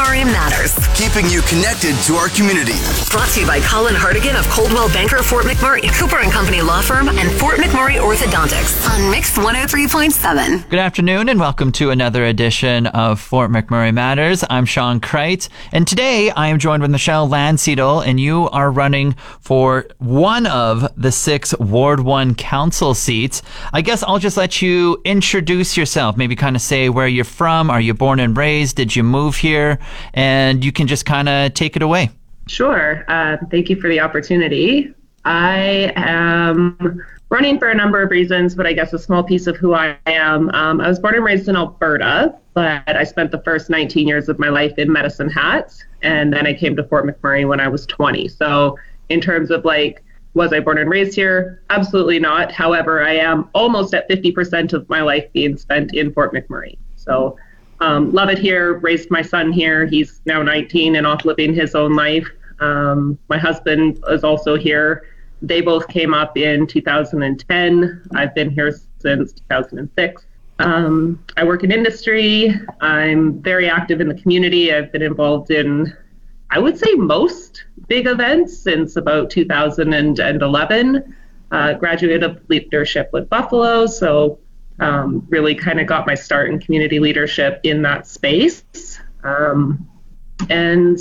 to Matters, keeping you connected to our community. brought to you by Colin Hartigan of Coldwell Banker Fort McMurray, Cooper and Company Law Firm, and Fort McMurray Orthodontics on Mix 103.7. Good afternoon and welcome to another edition of Fort McMurray Matters. I'm Sean Kreit and today I am joined with Michelle Landsiedel and you are running for one of the six Ward 1 council seats. I guess I'll just let you introduce yourself, maybe kind of say where you're from. Are you born and raised? Did you move here? And you can just kind of take it away. Sure. Uh, thank you for the opportunity. I am running for a number of reasons, but I guess a small piece of who I am. Um, I was born and raised in Alberta, but I spent the first 19 years of my life in Medicine Hat, and then I came to Fort McMurray when I was 20. So, in terms of like, was I born and raised here? Absolutely not. However, I am almost at 50% of my life being spent in Fort McMurray. So, um, love it here. Raised my son here. He's now 19 and off living his own life. Um, my husband is also here. They both came up in 2010. I've been here since 2006. Um, I work in industry. I'm very active in the community. I've been involved in, I would say, most big events since about 2011. Uh, graduate of leadership Wood Buffalo, so um, really kind of got my start in community leadership in that space. Um, and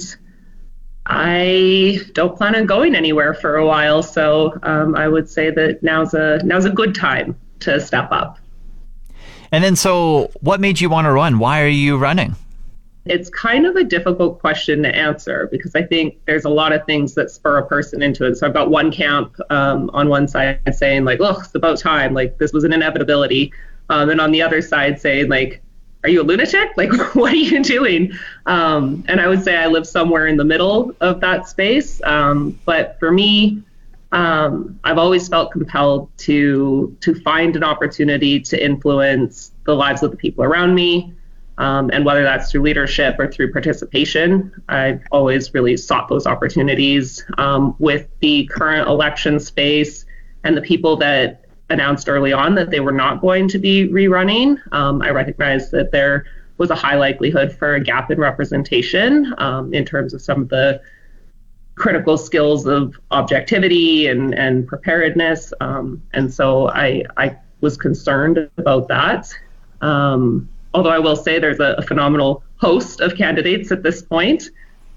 I don't plan on going anywhere for a while, so um, I would say that now's a now's a good time to step up. And then, so what made you want to run? Why are you running? It's kind of a difficult question to answer because I think there's a lot of things that spur a person into it. So I've got one camp um, on one side saying like, "Look, it's about time. Like this was an inevitability," um, and on the other side say like, "Are you a lunatic? Like what are you doing?" Um, and I would say I live somewhere in the middle of that space. Um, but for me, um, I've always felt compelled to to find an opportunity to influence the lives of the people around me. Um, and whether that's through leadership or through participation, I've always really sought those opportunities. Um, with the current election space and the people that announced early on that they were not going to be rerunning, um, I recognize that there was a high likelihood for a gap in representation um, in terms of some of the critical skills of objectivity and, and preparedness. Um, and so I, I was concerned about that. Um, although I will say there's a, a phenomenal host of candidates at this point.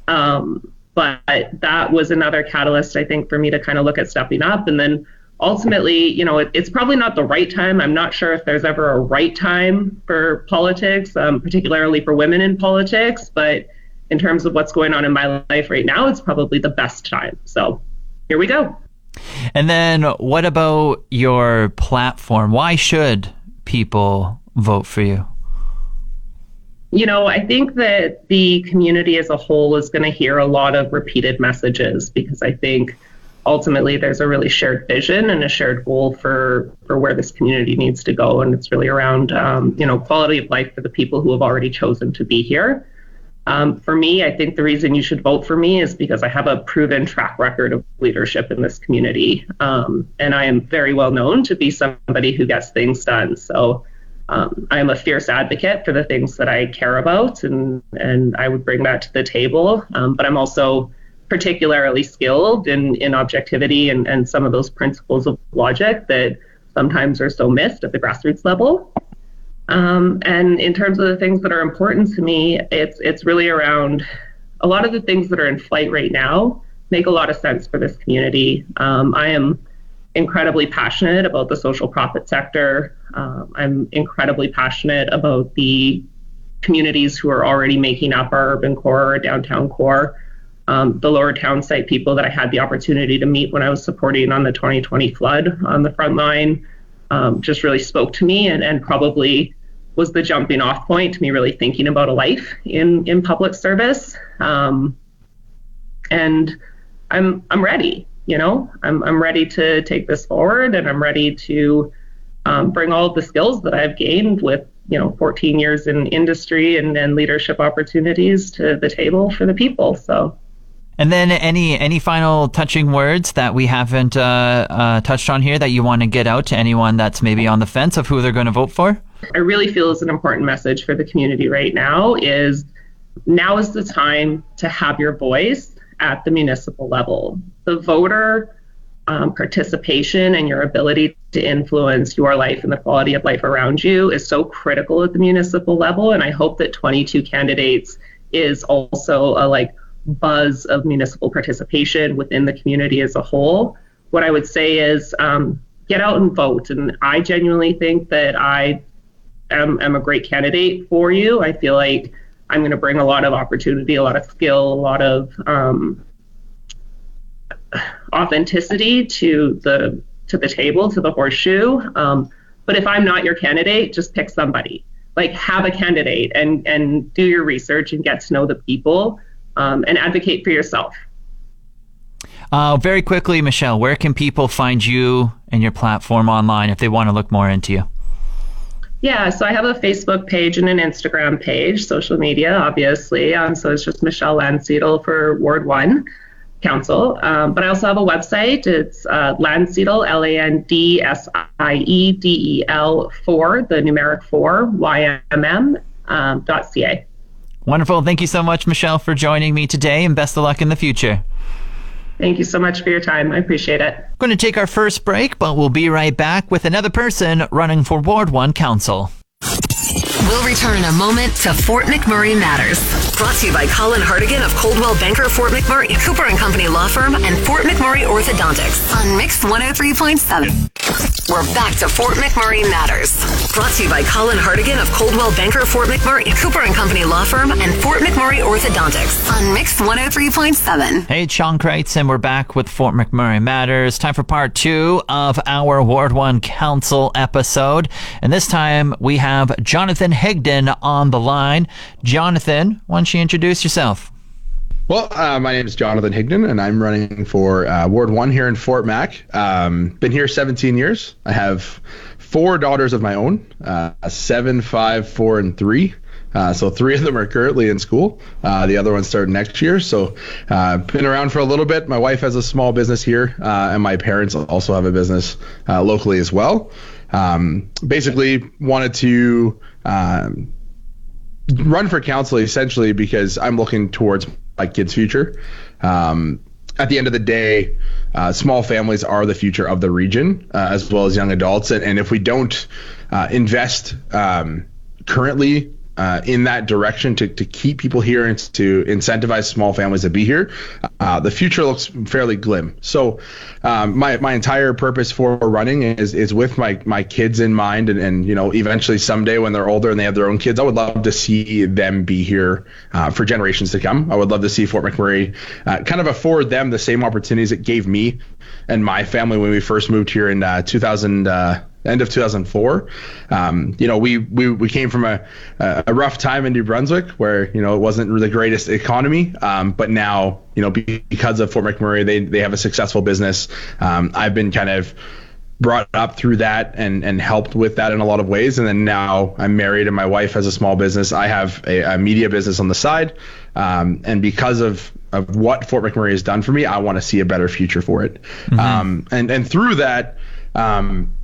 Um, but that was another catalyst, I think, for me to kind of look at stepping up. And then ultimately, you know, it, it's probably not the right time. I'm not sure if there's ever a right time for politics, um, particularly for women in politics. But in terms of what's going on in my life right now, it's probably the best time. So here we go. And then, what about your platform? Why should people vote for you? You know, I think that the community as a whole is going to hear a lot of repeated messages because I think ultimately there's a really shared vision and a shared goal for for where this community needs to go, and it's really around um, you know quality of life for the people who have already chosen to be here. Um, for me, I think the reason you should vote for me is because I have a proven track record of leadership in this community, um, and I am very well known to be somebody who gets things done. So. Um, I am a fierce advocate for the things that I care about, and and I would bring that to the table. Um, but I'm also particularly skilled in in objectivity and and some of those principles of logic that sometimes are so missed at the grassroots level. Um, and in terms of the things that are important to me, it's it's really around a lot of the things that are in flight right now make a lot of sense for this community. Um, I am incredibly passionate about the social profit sector. Um, I'm incredibly passionate about the communities who are already making up our urban core, our downtown core. Um, the lower town site people that I had the opportunity to meet when I was supporting on the 2020 flood on the front line um, just really spoke to me and, and probably was the jumping off point to me really thinking about a life in in public service. Um, and I'm I'm ready. You know, I'm I'm ready to take this forward, and I'm ready to um, bring all of the skills that I've gained with you know 14 years in industry and, and leadership opportunities to the table for the people. So. And then any any final touching words that we haven't uh, uh, touched on here that you want to get out to anyone that's maybe on the fence of who they're going to vote for? I really feel is an important message for the community right now is now is the time to have your voice at the municipal level. The voter um, participation and your ability to influence your life and the quality of life around you is so critical at the municipal level. And I hope that 22 candidates is also a like buzz of municipal participation within the community as a whole. What I would say is um, get out and vote. And I genuinely think that I am, am a great candidate for you. I feel like I'm going to bring a lot of opportunity, a lot of skill, a lot of um, authenticity to the to the table, to the horseshoe. Um, but if I'm not your candidate, just pick somebody. Like have a candidate and and do your research and get to know the people um, and advocate for yourself. Uh, very quickly, Michelle, where can people find you and your platform online if they want to look more into you? Yeah, so I have a Facebook page and an Instagram page, social media, obviously. Um, so it's just Michelle Landsiedel for Ward 1 Council. Um, but I also have a website. It's uh, Landsiedel, L A N D S I E D E L 4, the numeric 4, Y M M um, dot ca. Wonderful. Thank you so much, Michelle, for joining me today, and best of luck in the future. Thank you so much for your time. I appreciate it. Going to take our first break, but we'll be right back with another person running for Ward 1 Council. We'll return in a moment to Fort McMurray Matters. Brought to you by Colin Hartigan of Coldwell Banker Fort McMurray, Cooper and Company Law Firm, and Fort McMurray Orthodontics on Mix 103.7. We're back to Fort McMurray Matters. Brought to you by Colin Hartigan of Coldwell Banker Fort McMurray, Cooper and Company Law Firm, and Fort McMurray Orthodontics on Mix 103.7. Hey, it's Sean Kreitz, and we're back with Fort McMurray Matters. Time for part two of our Ward 1 Council episode. And this time we have Jonathan Higdon on the line. Jonathan, why don't you introduce yourself? Well, uh, my name is Jonathan Higdon, and I'm running for uh, Ward 1 here in Fort Mac. Um, been here 17 years. I have four daughters of my own uh, seven, five, four, and three. Uh, so three of them are currently in school. Uh, the other one started next year. So uh, been around for a little bit. My wife has a small business here, uh, and my parents also have a business uh, locally as well. Um, basically, wanted to um, run for council essentially because I'm looking towards my kids' future. Um, at the end of the day, uh, small families are the future of the region, uh, as well as young adults. And, and if we don't uh, invest um, currently uh, in that direction to, to keep people here and to incentivize small families to be here, uh, the future looks fairly glim. So, um, my, my entire purpose for running is, is with my, my kids in mind. And, and, you know, eventually someday when they're older and they have their own kids, I would love to see them be here uh, for generations to come. I would love to see Fort McMurray uh, kind of afford them the same opportunities it gave me and my family when we first moved here in uh, 2000 end of 2004. Um, you know, we, we, we came from a, a rough time in New Brunswick where, you know, it wasn't the greatest economy. Um, but now, you know, because of Fort McMurray, they, they have a successful business. Um, I've been kind of brought up through that and, and helped with that in a lot of ways. And then now I'm married and my wife has a small business. I have a, a media business on the side. Um, and because of, of what Fort McMurray has done for me, I want to see a better future for it. Mm-hmm. Um, and, and through that, um,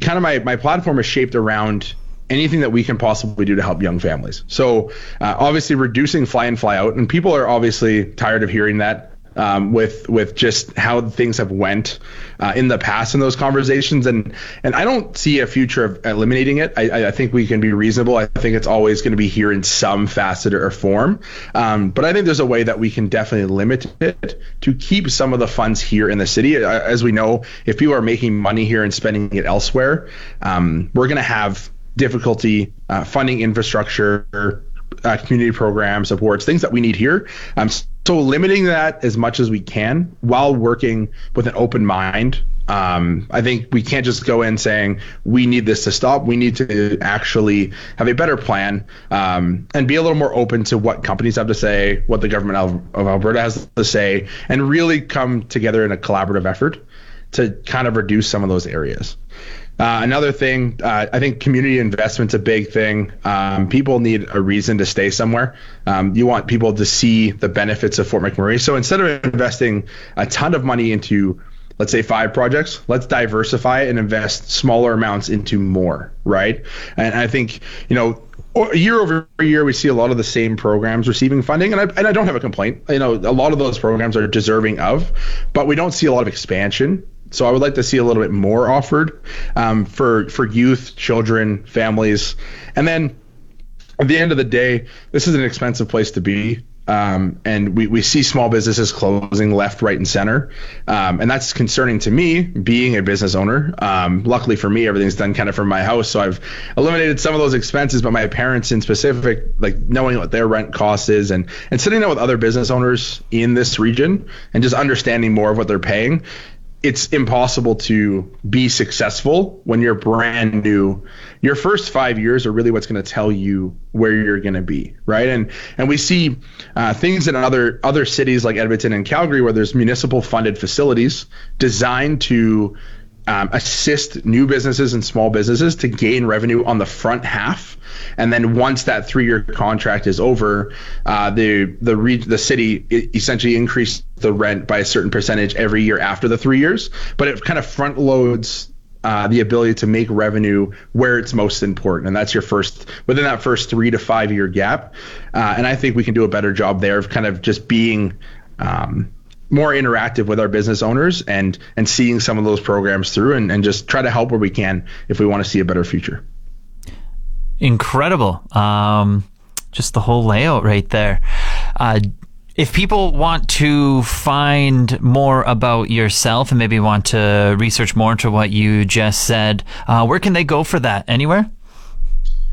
kind of my, my platform is shaped around anything that we can possibly do to help young families. So uh, obviously reducing fly in fly out, and people are obviously tired of hearing that. Um, with with just how things have went uh, in the past in those conversations, and and I don't see a future of eliminating it. I, I think we can be reasonable. I think it's always going to be here in some facet or form, um, but I think there's a way that we can definitely limit it to keep some of the funds here in the city. Uh, as we know, if people are making money here and spending it elsewhere, um, we're going to have difficulty uh, funding infrastructure, uh, community programs, supports, things that we need here. Um, so limiting that as much as we can while working with an open mind. Um, I think we can't just go in saying we need this to stop. We need to actually have a better plan um, and be a little more open to what companies have to say, what the government of, of Alberta has to say, and really come together in a collaborative effort to kind of reduce some of those areas. Uh, another thing, uh, I think community investment's a big thing. Um, people need a reason to stay somewhere. Um, you want people to see the benefits of Fort McMurray. So instead of investing a ton of money into, let's say, five projects, let's diversify and invest smaller amounts into more, right? And I think, you know, year over year, we see a lot of the same programs receiving funding, and I, and I don't have a complaint. You know, a lot of those programs are deserving of, but we don't see a lot of expansion so I would like to see a little bit more offered um, for for youth, children, families, and then at the end of the day, this is an expensive place to be. Um, and we, we see small businesses closing left, right, and center. Um, and that's concerning to me, being a business owner. Um, luckily for me, everything's done kind of from my house. So I've eliminated some of those expenses, but my parents in specific, like knowing what their rent cost is and, and sitting down with other business owners in this region and just understanding more of what they're paying it's impossible to be successful when you're brand new. Your first five years are really what's going to tell you where you're going to be, right? And and we see uh, things in other other cities like Edmonton and Calgary where there's municipal funded facilities designed to um, assist new businesses and small businesses to gain revenue on the front half, and then once that three-year contract is over, uh, the the re- the city essentially increased the rent by a certain percentage every year after the three years, but it kind of front loads uh, the ability to make revenue where it's most important, and that's your first within that first three to five year gap. Uh, and I think we can do a better job there of kind of just being um, more interactive with our business owners and and seeing some of those programs through and, and just try to help where we can if we want to see a better future. Incredible. Um, just the whole layout right there. Uh, if people want to find more about yourself and maybe want to research more into what you just said, uh, where can they go for that? Anywhere?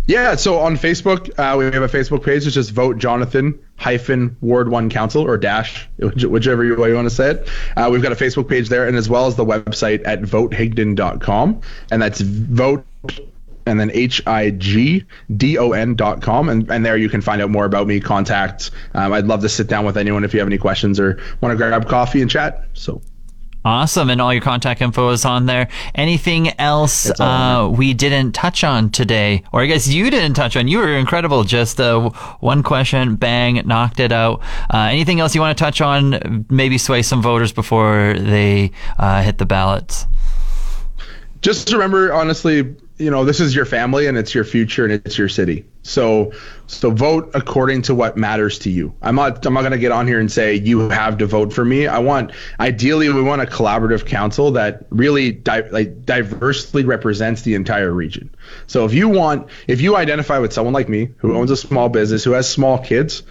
Yeah, so on Facebook, uh, we have a Facebook page. It's just vote Jonathan hyphen Ward One Council or dash, whichever way you want to say it. Uh, we've got a Facebook page there, and as well as the website at votehigdon.com, and that's vote and then H I G D O N dot com. And, and there you can find out more about me, contact. Um, I'd love to sit down with anyone if you have any questions or want to grab coffee and chat. So Awesome. And all your contact info is on there. Anything else uh, we didn't touch on today? Or I guess you didn't touch on. You were incredible. Just uh, one question, bang, knocked it out. Uh, anything else you want to touch on? Maybe sway some voters before they uh, hit the ballots? Just remember, honestly, you know, this is your family and it's your future and it's your city. So so vote according to what matters to you. I'm not I'm not going to get on here and say you have to vote for me. I want ideally we want a collaborative council that really di- like diversely represents the entire region. So if you want if you identify with someone like me who owns a small business, who has small kids,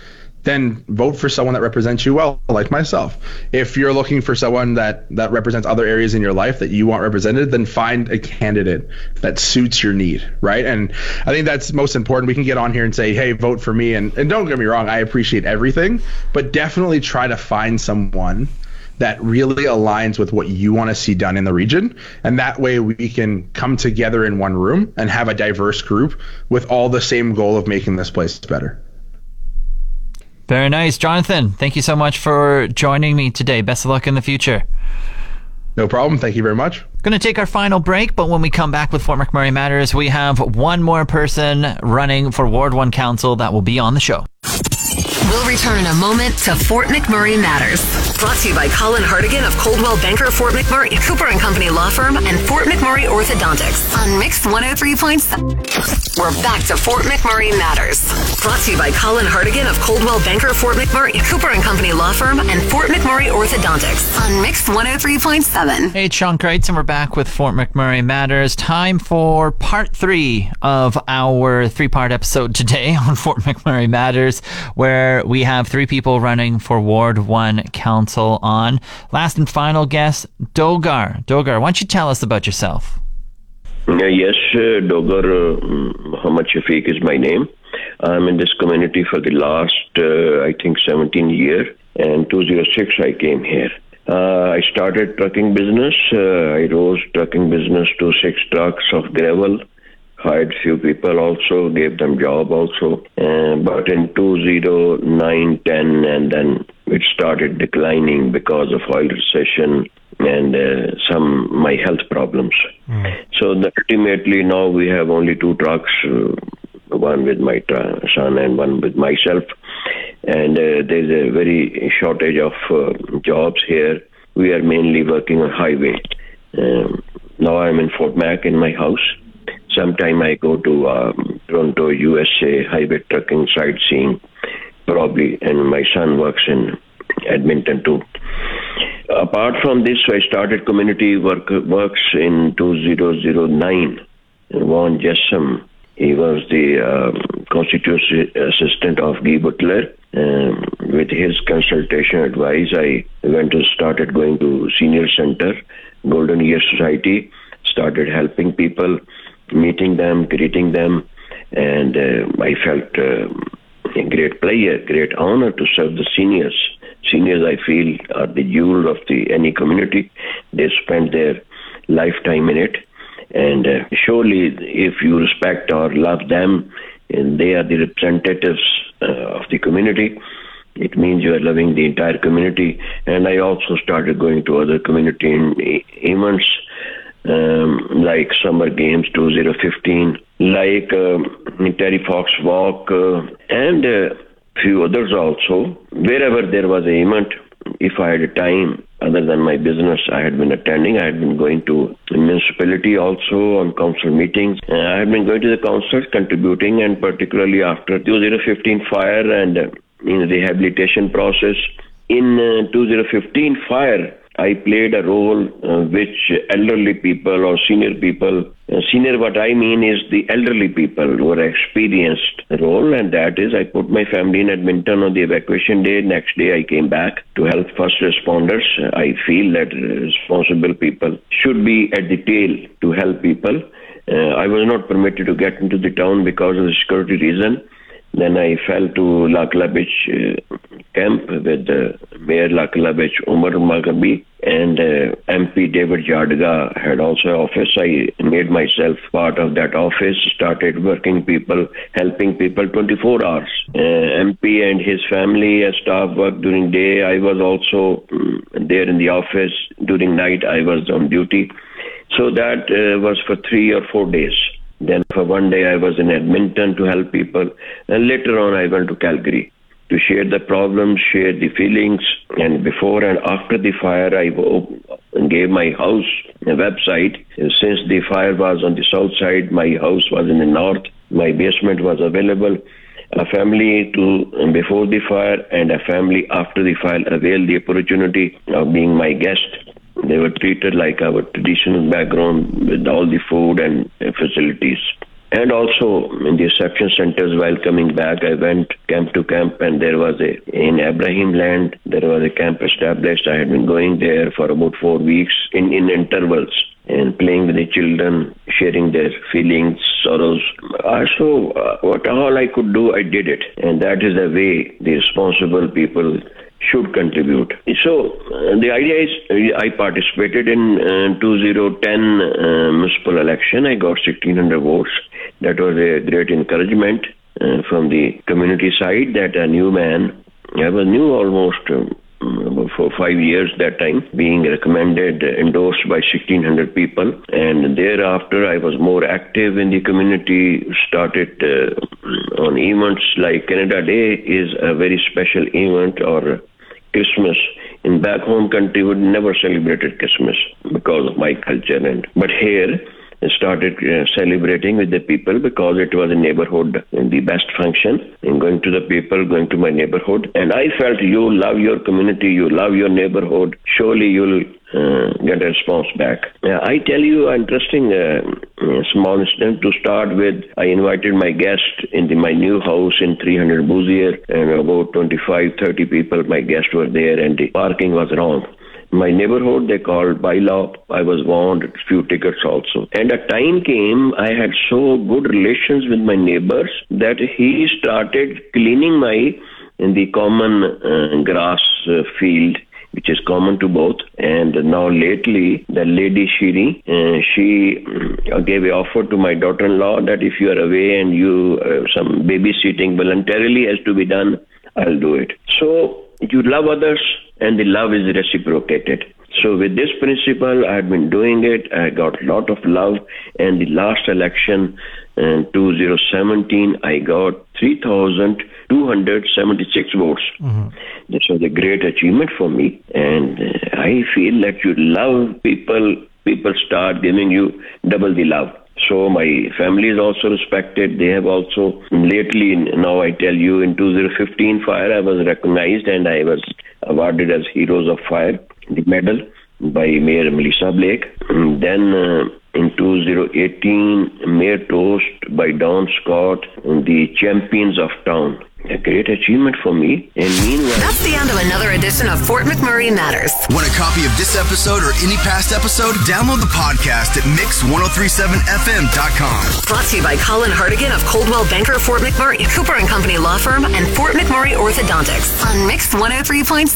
then vote for someone that represents you well, like myself. If you're looking for someone that that represents other areas in your life that you want represented, then find a candidate that suits your need, right? And I think that's most important. We can get on here and say, "Hey, vote for me," and and don't get me wrong, I appreciate everything, but definitely try to find someone that really aligns with what you want to see done in the region. And that way we can come together in one room and have a diverse group with all the same goal of making this place better. Very nice. Jonathan, thank you so much for joining me today. Best of luck in the future. No problem. Thank you very much. Going to take our final break, but when we come back with Fort McMurray Matters, we have one more person running for Ward 1 Council that will be on the show. We'll return in a moment to Fort McMurray Matters. Brought to you by Colin Hartigan of Coldwell Banker Fort McMurray, Cooper and Company Law Firm, and Fort McMurray Orthodontics on Mix 103.7. We're back to Fort McMurray Matters. Brought to you by Colin Hartigan of Coldwell Banker Fort McMurray, Cooper and Company Law Firm, and Fort McMurray Orthodontics on Mix 103.7. Hey, Sean Kreitz, and we're back with Fort McMurray Matters. Time for part three of our three part episode today on Fort McMurray Matters, where we have three people running for Ward 1 Council on. Last and final guest, Dogar. Dogar, why don't you tell us about yourself? Uh, yes, uh, Dogar uh, Muhammad Shafiq is my name. I'm in this community for the last, uh, I think, 17 years. and 206 I came here. Uh, I started trucking business. Uh, I rose trucking business to six trucks of gravel. Hired few people also, gave them job also. Uh, but in 2009, 10, and then it started declining because of oil recession and uh, some my health problems. So the, ultimately now we have only two trucks, uh, one with my tra- son and one with myself. And uh, there's a very shortage of uh, jobs here. We are mainly working on highway. Um, now I'm in Fort Mac in my house. Sometime I go to um, Toronto, USA, highway trucking, sightseeing, probably, and my son works in Edmonton too. Apart from this, I started community work works in 2009. And Vaughan Jessam, he was the um, constituency assistant of Guy Boutilier. Um, with his consultation advice, I went to started going to senior center, Golden Year Society, started helping people, meeting them, greeting them, and uh, I felt uh, a great pleasure, great honor to serve the seniors. Seniors, I feel, are the jewel of the any community. They spend their lifetime in it, and uh, surely, if you respect or love them, and they are the representatives uh, of the community, it means you are loving the entire community. And I also started going to other community events um, like Summer Games 2015, like um, Terry Fox Walk, uh, and a few others also. Wherever there was an event, if I had a time other than my business, I had been attending. I had been going to municipality also on council meetings. I had been going to the councils, contributing, and particularly after 2015 fire and uh, in rehabilitation process. In uh, 2015 fire, I played a role uh, which elderly people or senior people, uh, senior what I mean is the elderly people who are experienced role and that is I put my family in Edmonton on the evacuation day. Next day I came back to help first responders. I feel that responsible people should be at the tail to help people. Uh, I was not permitted to get into the town because of the security reason. Then I fell to Lac La Biche uh, camp with uh, Mayor Lakalabich Omar Moghrabi and uh, MP David Yurdiga had also office. I made myself part of that office, started working people, helping people 24 hours. MP and his family staff worked during day. I was also um, there in the office. During night, I was on duty. So that was for three or four days. Then for one day I was in Edmonton to help people, and later on I went to Calgary to share the problems, share the feelings, and before and after the fire I gave my house a website. Since the fire was on the south side, my house was in the north. My basement was available. A family to before the fire and a family after the fire availed the opportunity of being my guest. They were treated like our traditional background with all the food and facilities. And also in the reception centers while coming back, I went camp to camp and there was a, in Abraham land, there was a camp established. I had been going there for about four weeks in, in intervals and playing with the children, sharing their feelings, sorrows. Uh, so uh, what all I could do, I did it. And that is the way the responsible people should contribute. So uh, the idea is uh, I participated in uh, 2010 uh, municipal election. I got 1600 votes. That was a great encouragement uh, from the community side that a new man, I was new almost um, for five years that time, being recommended, endorsed by 1600 people. And thereafter, I was more active in the community, started uh, on events like Canada Day is a very special event or Christmas. In back home country, would never celebrated Christmas because of my culture. And but here, started uh, celebrating with the people because it was a neighborhood and the best function. And going to the people, going to my neighborhood, and I felt you love your community, you love your neighborhood. Surely you'll uh, get a response back. Uh, I tell you an interesting uh, uh, small incident to start with. I invited my guest in the, my new house in 300 Bouzier, and about 25, 30 people, my guests were there, and the parking was wrong. My neighborhood, they called bylaw. I was warned, few tickets also. And a time came, I had so good relations with my neighbors that he started cleaning my in the common uh, grass uh, field which is common to both. And now lately, the lady Shiri, uh, she uh, gave a offer to my daughter-in-law that if you are away and you uh, some babysitting voluntarily has to be done, I'll do it. So you love others, and the love is reciprocated. So with this principle, I had been doing it. I got a lot of love, and the last election in 2017, I got 3,276 votes. This was a great achievement for me, and uh, I feel that you love people, people start giving you double the love. So my family is also respected. They have also lately, now I tell you, in 2015 fire, I was recognized and I was awarded as Heroes of Fire, the medal by Mayor Melissa Blake. Then uh, in 2018, Mayor Toast by Don Scott, the Champions of Town. A great achievement for me. And meanwhile, That's the end of another edition of Fort McMurray Matters. Want a copy of this episode or any past episode? Download the podcast at mix1037fm.com. Brought to you by Colin Hartigan of Coldwell Banker Fort McMurray, Cooper and Company Law Firm, and Fort McMurray Orthodontics on Mix 103.7.